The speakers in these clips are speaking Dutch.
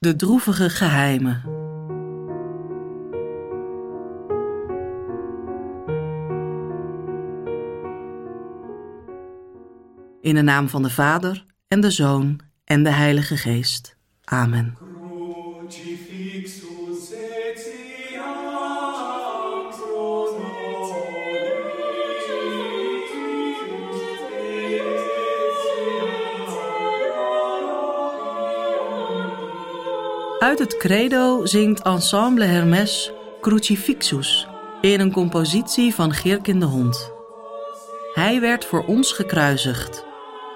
De droevige geheimen. In de naam van de Vader en de Zoon en de Heilige Geest. Amen. Uit het credo zingt Ensemble Hermes Crucifixus in een compositie van Geerkin de Hond. Hij werd voor ons gekruisigd,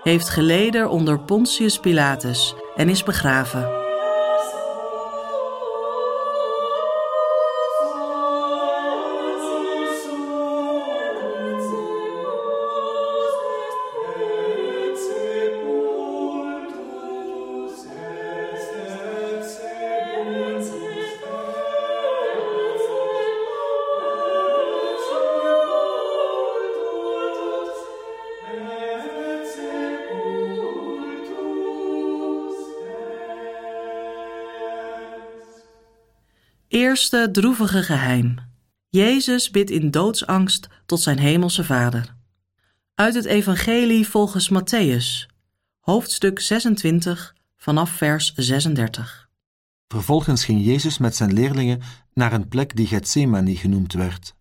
heeft geleden onder Pontius Pilatus en is begraven. Eerste droevige geheim. Jezus bidt in doodsangst tot zijn hemelse Vader. Uit het Evangelie volgens Matthäus, hoofdstuk 26, vanaf vers 36. Vervolgens ging Jezus met zijn leerlingen naar een plek die Gethsemane genoemd werd.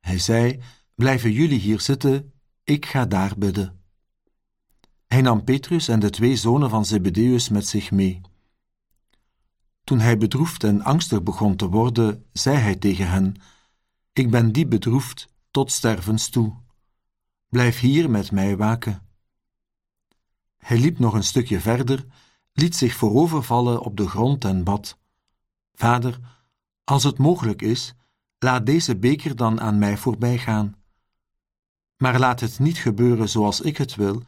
Hij zei: Blijven jullie hier zitten, ik ga daar bidden. Hij nam Petrus en de twee zonen van Zebedeus met zich mee. Toen hij bedroefd en angstig begon te worden, zei hij tegen hen: Ik ben diep bedroefd tot stervens toe. Blijf hier met mij waken. Hij liep nog een stukje verder, liet zich voorovervallen op de grond en bad: Vader, als het mogelijk is, laat deze beker dan aan mij voorbij gaan. Maar laat het niet gebeuren zoals ik het wil,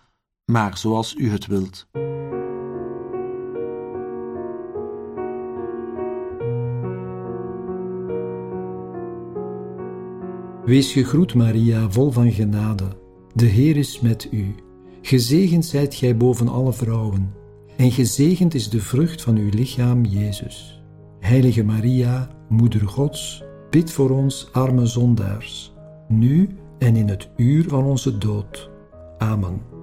maar zoals u het wilt. Wees gegroet, Maria, vol van genade. De Heer is met u. Gezegend zijt gij boven alle vrouwen, en gezegend is de vrucht van uw lichaam, Jezus. Heilige Maria, Moeder Gods, bid voor ons arme zondaars, nu en in het uur van onze dood. Amen.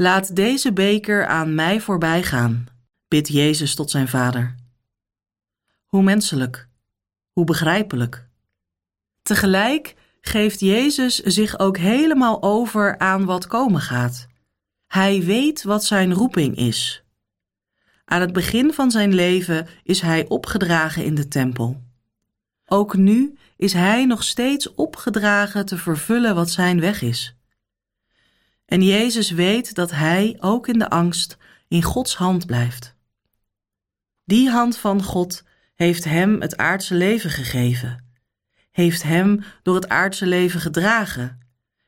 Laat deze beker aan mij voorbij gaan, bidt Jezus tot zijn Vader. Hoe menselijk, hoe begrijpelijk. Tegelijk geeft Jezus zich ook helemaal over aan wat komen gaat. Hij weet wat zijn roeping is. Aan het begin van zijn leven is hij opgedragen in de tempel. Ook nu is hij nog steeds opgedragen te vervullen wat zijn weg is. En Jezus weet dat hij ook in de angst in Gods hand blijft. Die hand van God heeft hem het aardse leven gegeven, heeft hem door het aardse leven gedragen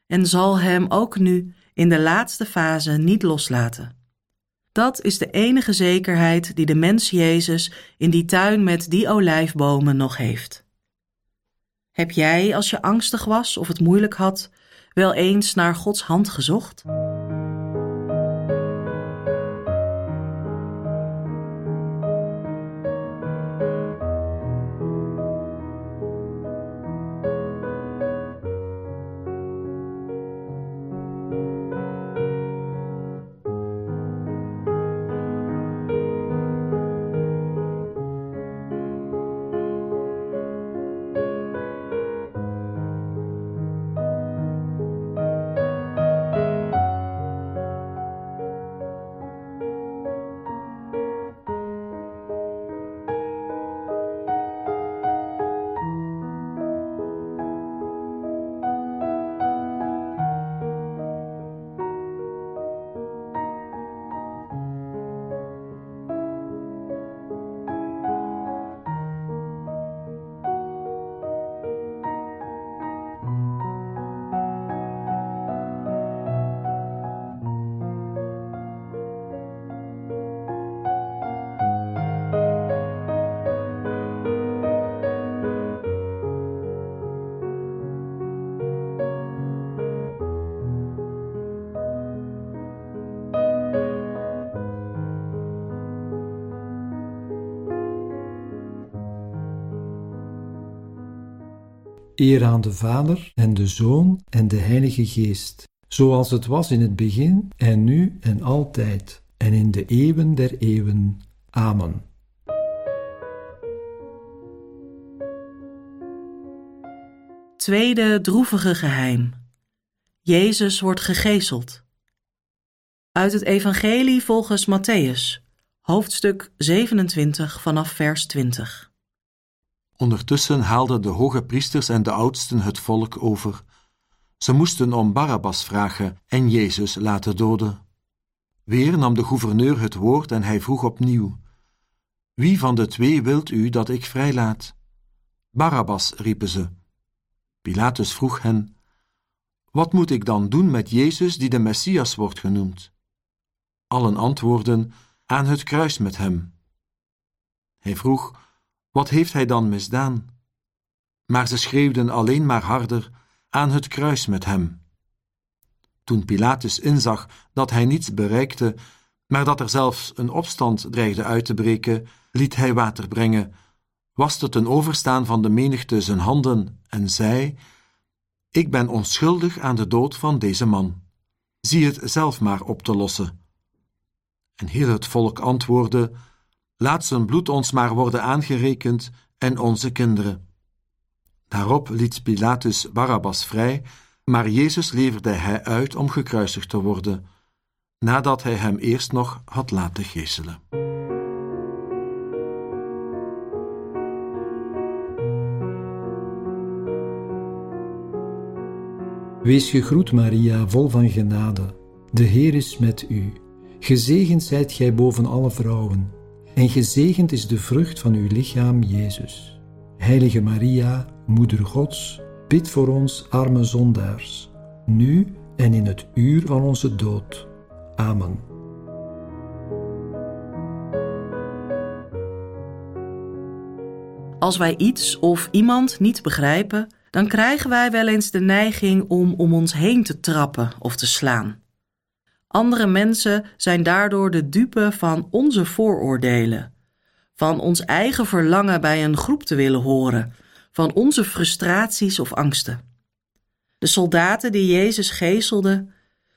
en zal hem ook nu in de laatste fase niet loslaten. Dat is de enige zekerheid die de mens Jezus in die tuin met die olijfbomen nog heeft. Heb jij, als je angstig was of het moeilijk had, wel eens naar Gods hand gezocht? Eer aan de Vader en de Zoon en de Heilige Geest, zoals het was in het begin en nu en altijd en in de eeuwen der eeuwen. Amen. Tweede droevige geheim. Jezus wordt gegezeld. Uit het Evangelie volgens Matthäus, hoofdstuk 27 vanaf vers 20. Ondertussen haalden de hoge priesters en de oudsten het volk over. Ze moesten om Barabbas vragen en Jezus laten doden. Weer nam de gouverneur het woord en hij vroeg opnieuw: Wie van de twee wilt u dat ik vrijlaat? Barabbas, riepen ze. Pilatus vroeg hen: Wat moet ik dan doen met Jezus die de Messias wordt genoemd? Allen antwoordden: Aan het kruis met hem. Hij vroeg: wat heeft hij dan misdaan? Maar ze schreeuwden alleen maar harder aan het kruis met hem. Toen Pilatus inzag dat hij niets bereikte, maar dat er zelfs een opstand dreigde uit te breken, liet hij water brengen, waste ten overstaan van de menigte zijn handen en zei: Ik ben onschuldig aan de dood van deze man. Zie het zelf maar op te lossen. En heel het volk antwoordde: Laat zijn bloed ons maar worden aangerekend en onze kinderen. Daarop liet Pilatus Barabbas vrij, maar Jezus leverde hij uit om gekruisigd te worden, nadat hij hem eerst nog had laten geeselen. Wees gegroet, Maria, vol van genade. De Heer is met u. Gezegend zijt gij boven alle vrouwen en gezegend is de vrucht van uw lichaam, Jezus. Heilige Maria, Moeder Gods, bid voor ons arme zondaars, nu en in het uur van onze dood. Amen. Als wij iets of iemand niet begrijpen, dan krijgen wij wel eens de neiging om om ons heen te trappen of te slaan. Andere mensen zijn daardoor de dupe van onze vooroordelen, van ons eigen verlangen bij een groep te willen horen, van onze frustraties of angsten. De soldaten die Jezus gezelden,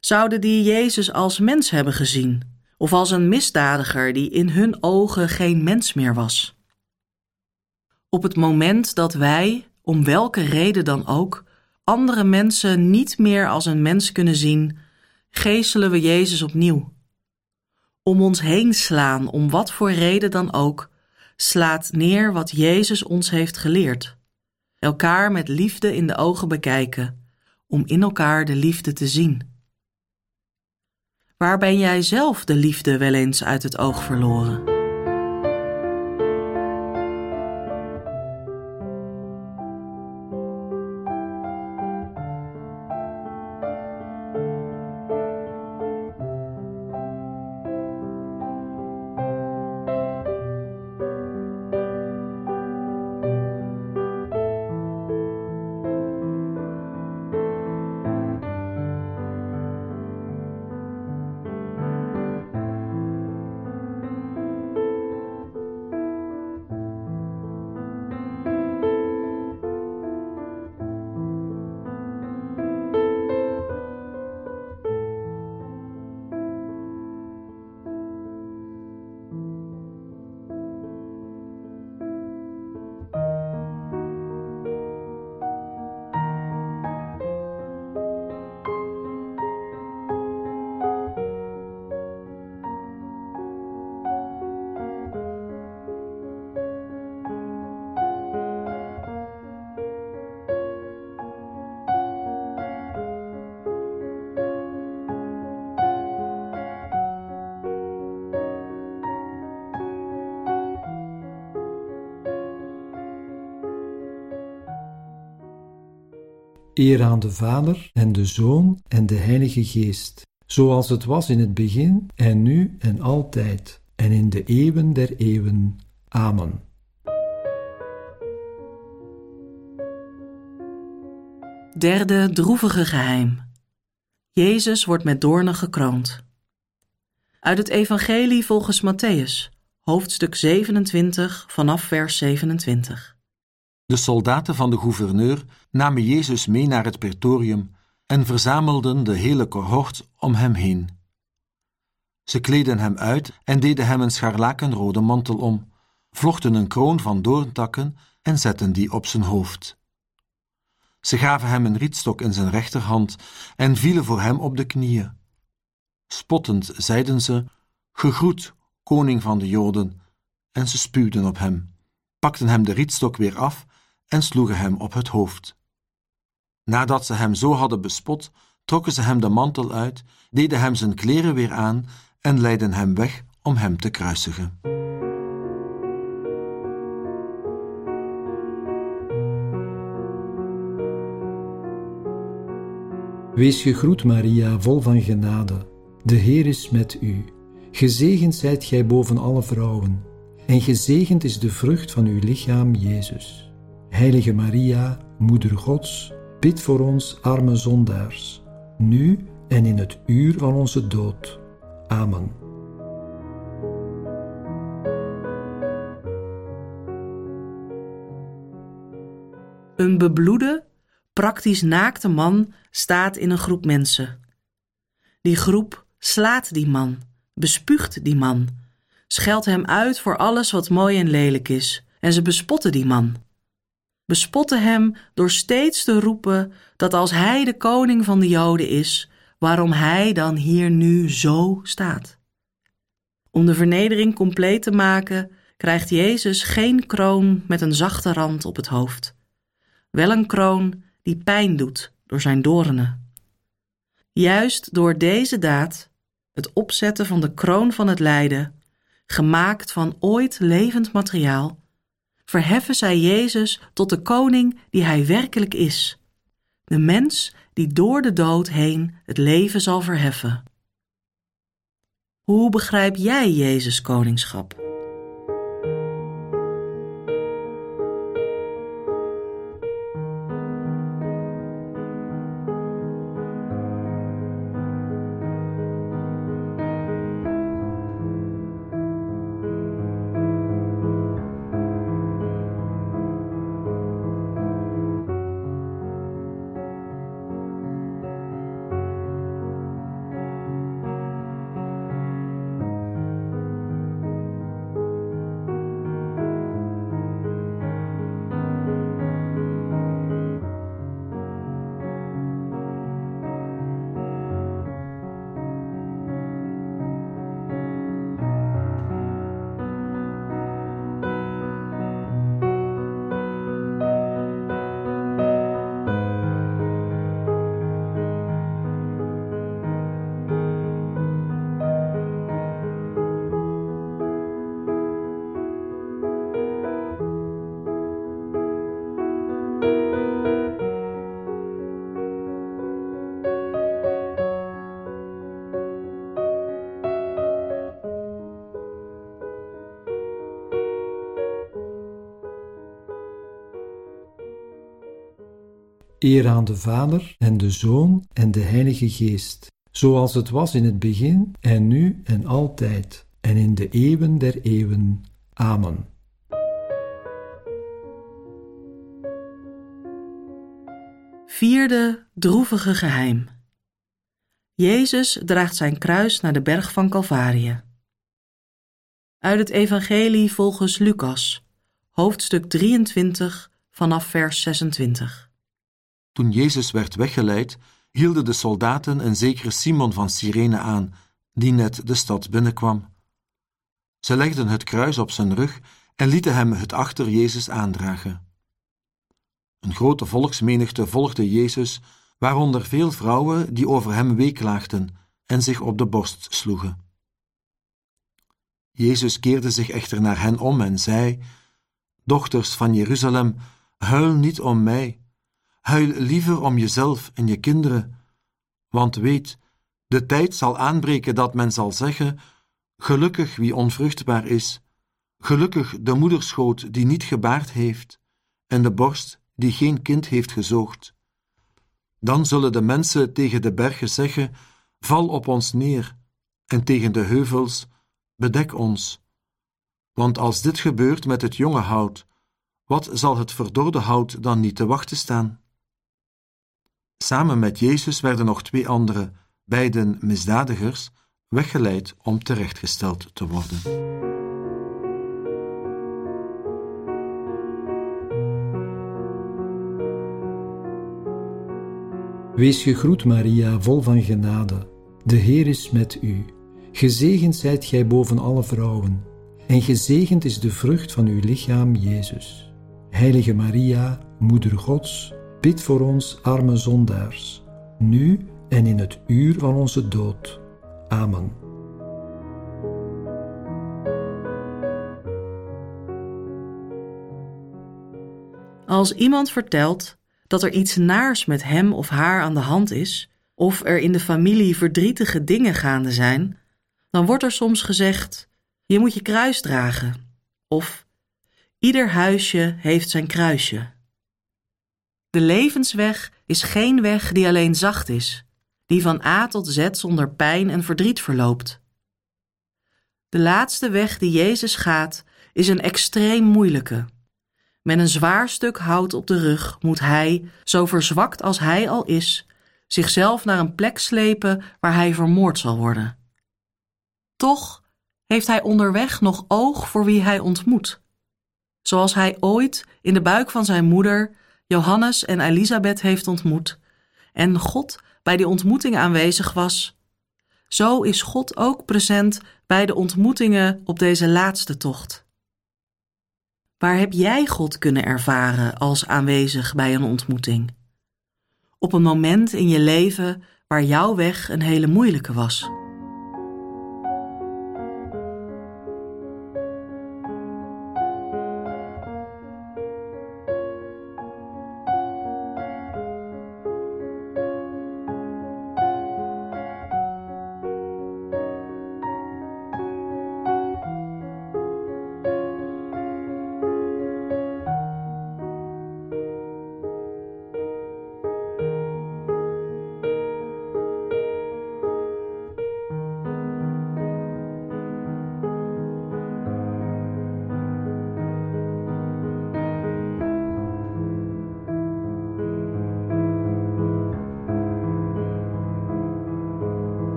zouden die Jezus als mens hebben gezien, of als een misdadiger die in hun ogen geen mens meer was. Op het moment dat wij, om welke reden dan ook, andere mensen niet meer als een mens kunnen zien, geeselen we Jezus opnieuw. Om ons heen slaan, om wat voor reden dan ook, slaat neer wat Jezus ons heeft geleerd. Elkaar met liefde in de ogen bekijken, om in elkaar de liefde te zien. Waar ben jij zelf de liefde wel eens uit het oog verloren? Eer aan de Vader en de Zoon en de Heilige Geest, zoals het was in het begin en nu en altijd en in de eeuwen der eeuwen. Amen. Derde droevige geheim. Jezus wordt met doornen gekroond. Uit het Evangelie volgens Matthäus, hoofdstuk 27 vanaf vers 27. De soldaten van de gouverneur namen Jezus mee naar het pretorium en verzamelden de hele cohort om hem heen. Ze kleden hem uit en deden hem een scharlakenrode mantel om, vlochten een kroon van doorntakken en zetten die op zijn hoofd. Ze gaven hem een rietstok in zijn rechterhand en vielen voor hem op de knieën. Spottend zeiden ze: Gegroet, koning van de Joden, en ze spuwden op hem, pakten hem de rietstok weer af en sloegen hem op het hoofd. Nadat ze hem zo hadden bespot, trokken ze hem de mantel uit, deden hem zijn kleren weer aan en leidden hem weg om hem te kruisigen. Wees gegroet, Maria, vol van genade. De Heer is met u. Gezegend zijt gij boven alle vrouwen, en gezegend is de vrucht van uw lichaam, Jezus. Heilige Maria, Moeder Gods, bid voor ons arme zondaars, nu en in het uur van onze dood. Amen. Een bebloede, praktisch naakte man staat in een groep mensen. Die groep slaat die man, bespuugt die man, scheldt hem uit voor alles wat mooi en lelijk is, en ze bespotten die man. Bespotten hem door steeds te roepen dat als hij de koning van de Joden is, waarom hij dan hier nu zo staat. Om de vernedering compleet te maken, krijgt Jezus geen kroon met een zachte rand op het hoofd. Wel een kroon die pijn doet door zijn doornen. Juist door deze daad, het opzetten van de kroon van het lijden, gemaakt van ooit levend materiaal, verheffen zij Jezus tot de koning die hij werkelijk is, de mens die door de dood heen het leven zal verheffen. Hoe begrijp jij Jezus koningschap? Eer aan de Vader en de Zoon en de Heilige Geest, zoals het was in het begin en nu en altijd en in de eeuwen der eeuwen. Amen. Vierde droevige geheim. Jezus draagt zijn kruis naar de berg van Calvarië. Uit het Evangelie volgens Lucas, hoofdstuk 23 vanaf vers 26. Toen Jezus werd weggeleid, hielden de soldaten een zekere Simon van Cyrene aan, die net de stad binnenkwam. Ze legden het kruis op zijn rug en lieten hem het achter Jezus aandragen. Een grote volksmenigte volgde Jezus, waaronder veel vrouwen die over hem weeklaagden en zich op de borst sloegen. Jezus keerde zich echter naar hen om en zei: Dochters van Jeruzalem, huil niet om mij Huil liever om jezelf en je kinderen, want weet, de tijd zal aanbreken dat men zal zeggen: Gelukkig wie onvruchtbaar is, gelukkig de moederschoot die niet gebaard heeft, en de borst die geen kind heeft gezoogd. Dan zullen de mensen tegen de bergen zeggen: Val op ons neer, en tegen de heuvels: Bedek ons. Want als dit gebeurt met het jonge hout, Wat zal het verdorde hout dan niet te wachten staan? Samen met Jezus werden nog twee andere, beiden misdadigers, weggeleid om terechtgesteld te worden. Wees gegroet, Maria, vol van genade. De Heer is met u. Gezegend zijt gij boven alle vrouwen, en gezegend is de vrucht van uw lichaam, Jezus. Heilige Maria, Moeder Gods, bid voor ons arme zondaars, nu en in het uur van onze dood. Amen. Als iemand vertelt dat er iets naars met hem of haar aan de hand is, of er in de familie verdrietige dingen gaande zijn, dan wordt er soms gezegd: je moet je kruis dragen. Of ieder huisje heeft zijn kruisje. De levensweg is geen weg die alleen zacht is, die van A tot Z zonder pijn en verdriet verloopt. De laatste weg die Jezus gaat, is een extreem moeilijke. Met een zwaar stuk hout op de rug moet hij, zo verzwakt als hij al is, zichzelf naar een plek slepen waar hij vermoord zal worden. Toch heeft hij onderweg nog oog voor wie hij ontmoet. Zoals hij ooit in de buik van zijn moeder Johannes en Elisabeth heeft ontmoet en God bij die ontmoeting aanwezig was. Zo is God ook present bij de ontmoetingen op deze laatste tocht. Waar heb jij God kunnen ervaren als aanwezig bij een ontmoeting? Op een moment in je leven waar jouw weg een hele moeilijke was.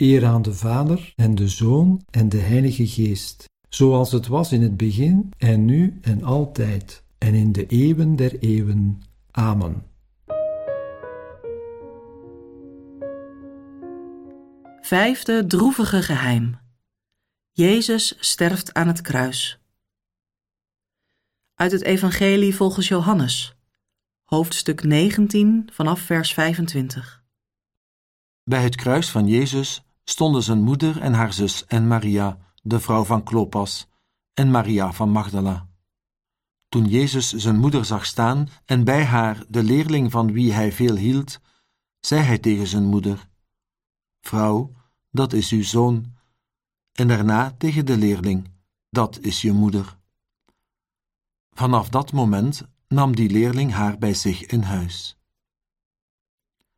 Eer aan de Vader en de Zoon en de Heilige Geest, zoals het was in het begin en nu en altijd en in de eeuwen der eeuwen. Amen. Vijfde droevige geheim. Jezus sterft aan het kruis. Uit het Evangelie volgens Johannes, hoofdstuk 19 vanaf vers 25. Bij het kruis van Jezus stonden zijn moeder en haar zus en Maria, de vrouw van Klopas, en Maria van Magdala. Toen Jezus zijn moeder zag staan en bij haar de leerling van wie hij veel hield, zei hij tegen zijn moeder: Vrouw, dat is uw zoon. En daarna tegen de leerling: Dat is je moeder. Vanaf dat moment nam die leerling haar bij zich in huis.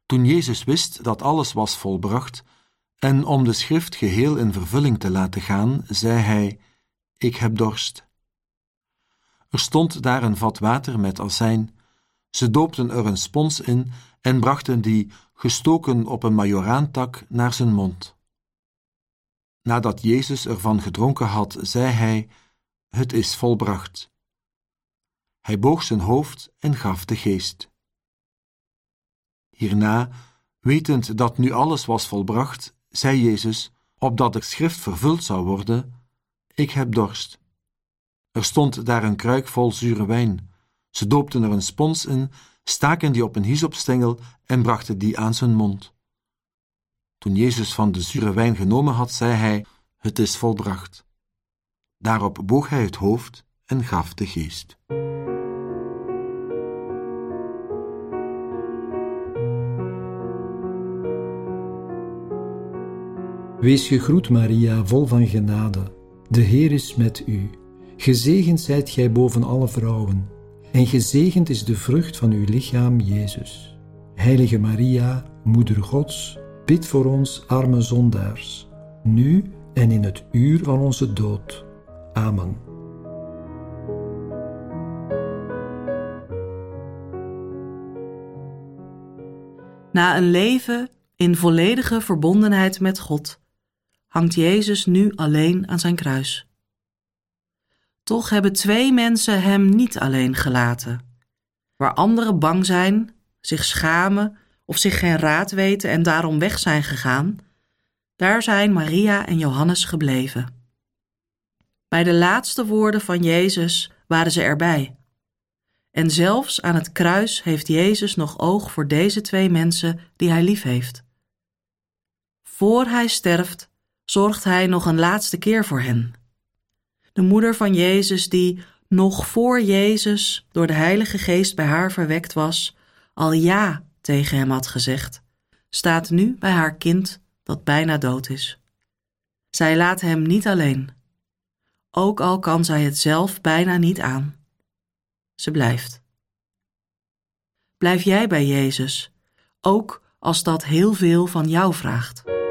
Toen Jezus wist dat alles was volbracht, en om de schrift geheel in vervulling te laten gaan, zei hij: Ik heb dorst. Er stond daar een vat water met azijn. Ze doopten er een spons in en brachten die, gestoken op een majoraantak, naar zijn mond. Nadat Jezus ervan gedronken had, zei hij: Het is volbracht. Hij boog zijn hoofd en gaf de geest. Hierna, wetend dat nu alles was volbracht, zei Jezus, opdat de schrift vervuld zou worden: Ik heb dorst. Er stond daar een kruik vol zure wijn. Ze doopten er een spons in, staken die op een hyssopstengel en brachten die aan zijn mond. Toen Jezus van de zure wijn genomen had, zei hij: Het is volbracht. Daarop boog hij het hoofd en gaf de geest. Wees gegroet, Maria, vol van genade. De Heer is met u. Gezegend zijt gij boven alle vrouwen, en gezegend is de vrucht van uw lichaam, Jezus. Heilige Maria, Moeder Gods, bid voor ons arme zondaars, nu en in het uur van onze dood. Amen. Na een leven in volledige verbondenheid met God, hangt Jezus nu alleen aan zijn kruis. Toch hebben twee mensen hem niet alleen gelaten. Waar anderen bang zijn, zich schamen of zich geen raad weten en daarom weg zijn gegaan, daar zijn Maria en Johannes gebleven. Bij de laatste woorden van Jezus waren ze erbij. En zelfs aan het kruis heeft Jezus nog oog voor deze twee mensen die hij lief heeft. Voor hij sterft, zorgt hij nog een laatste keer voor hen. De moeder van Jezus, die nog voor Jezus door de Heilige Geest bij haar verwekt was, al ja tegen hem had gezegd, staat nu bij haar kind dat bijna dood is. Zij laat hem niet alleen, ook al kan zij het zelf bijna niet aan. Ze blijft. Blijf jij bij Jezus, ook als dat heel veel van jou vraagt.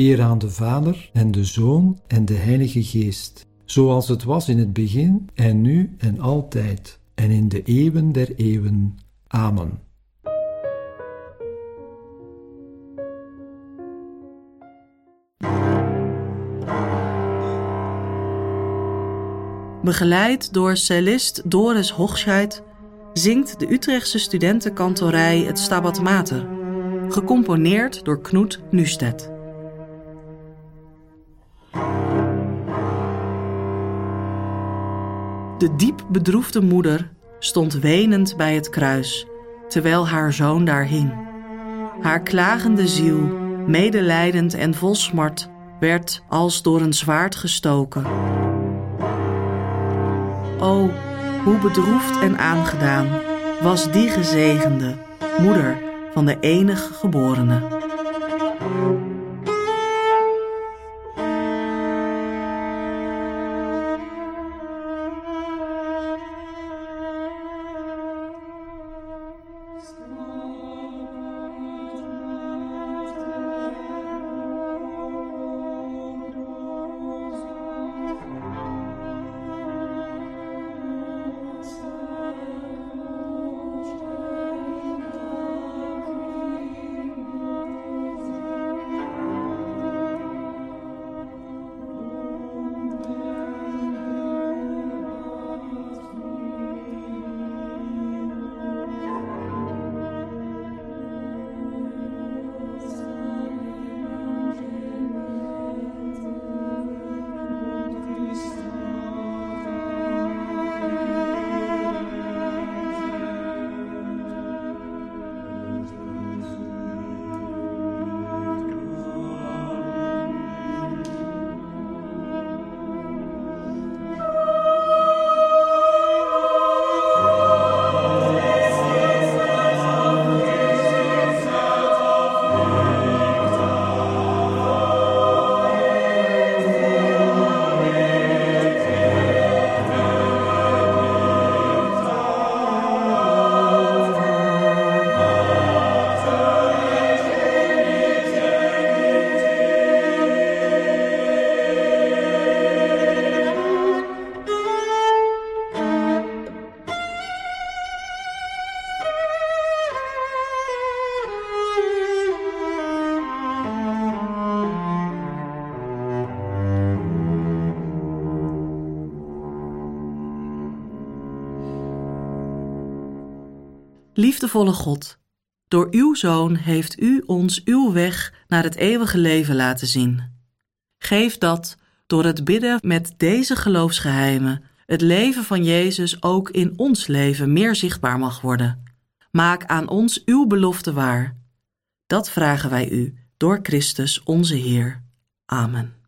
Eer aan de Vader en de Zoon en de Heilige Geest, zoals het was in het begin en nu en altijd en in de eeuwen der eeuwen. Amen. Begeleid door cellist Doris Hochscheid zingt de Utrechtse studentenkantorij het Stabat Mater, gecomponeerd door Knut Nustedt. De diep bedroefde moeder stond wenend bij het kruis, terwijl haar zoon daar hing. Haar klagende ziel, medelijdend en vol smart, werd als door een zwaard gestoken. O, hoe bedroefd en aangedaan was die gezegende moeder van de enige geborene. Liefdevolle God, door uw Zoon heeft u ons uw weg naar het eeuwige leven laten zien. Geef dat, door het bidden met deze geloofsgeheimen, het leven van Jezus ook in ons leven meer zichtbaar mag worden. Maak aan ons uw belofte waar. Dat vragen wij u door Christus onze Heer. Amen.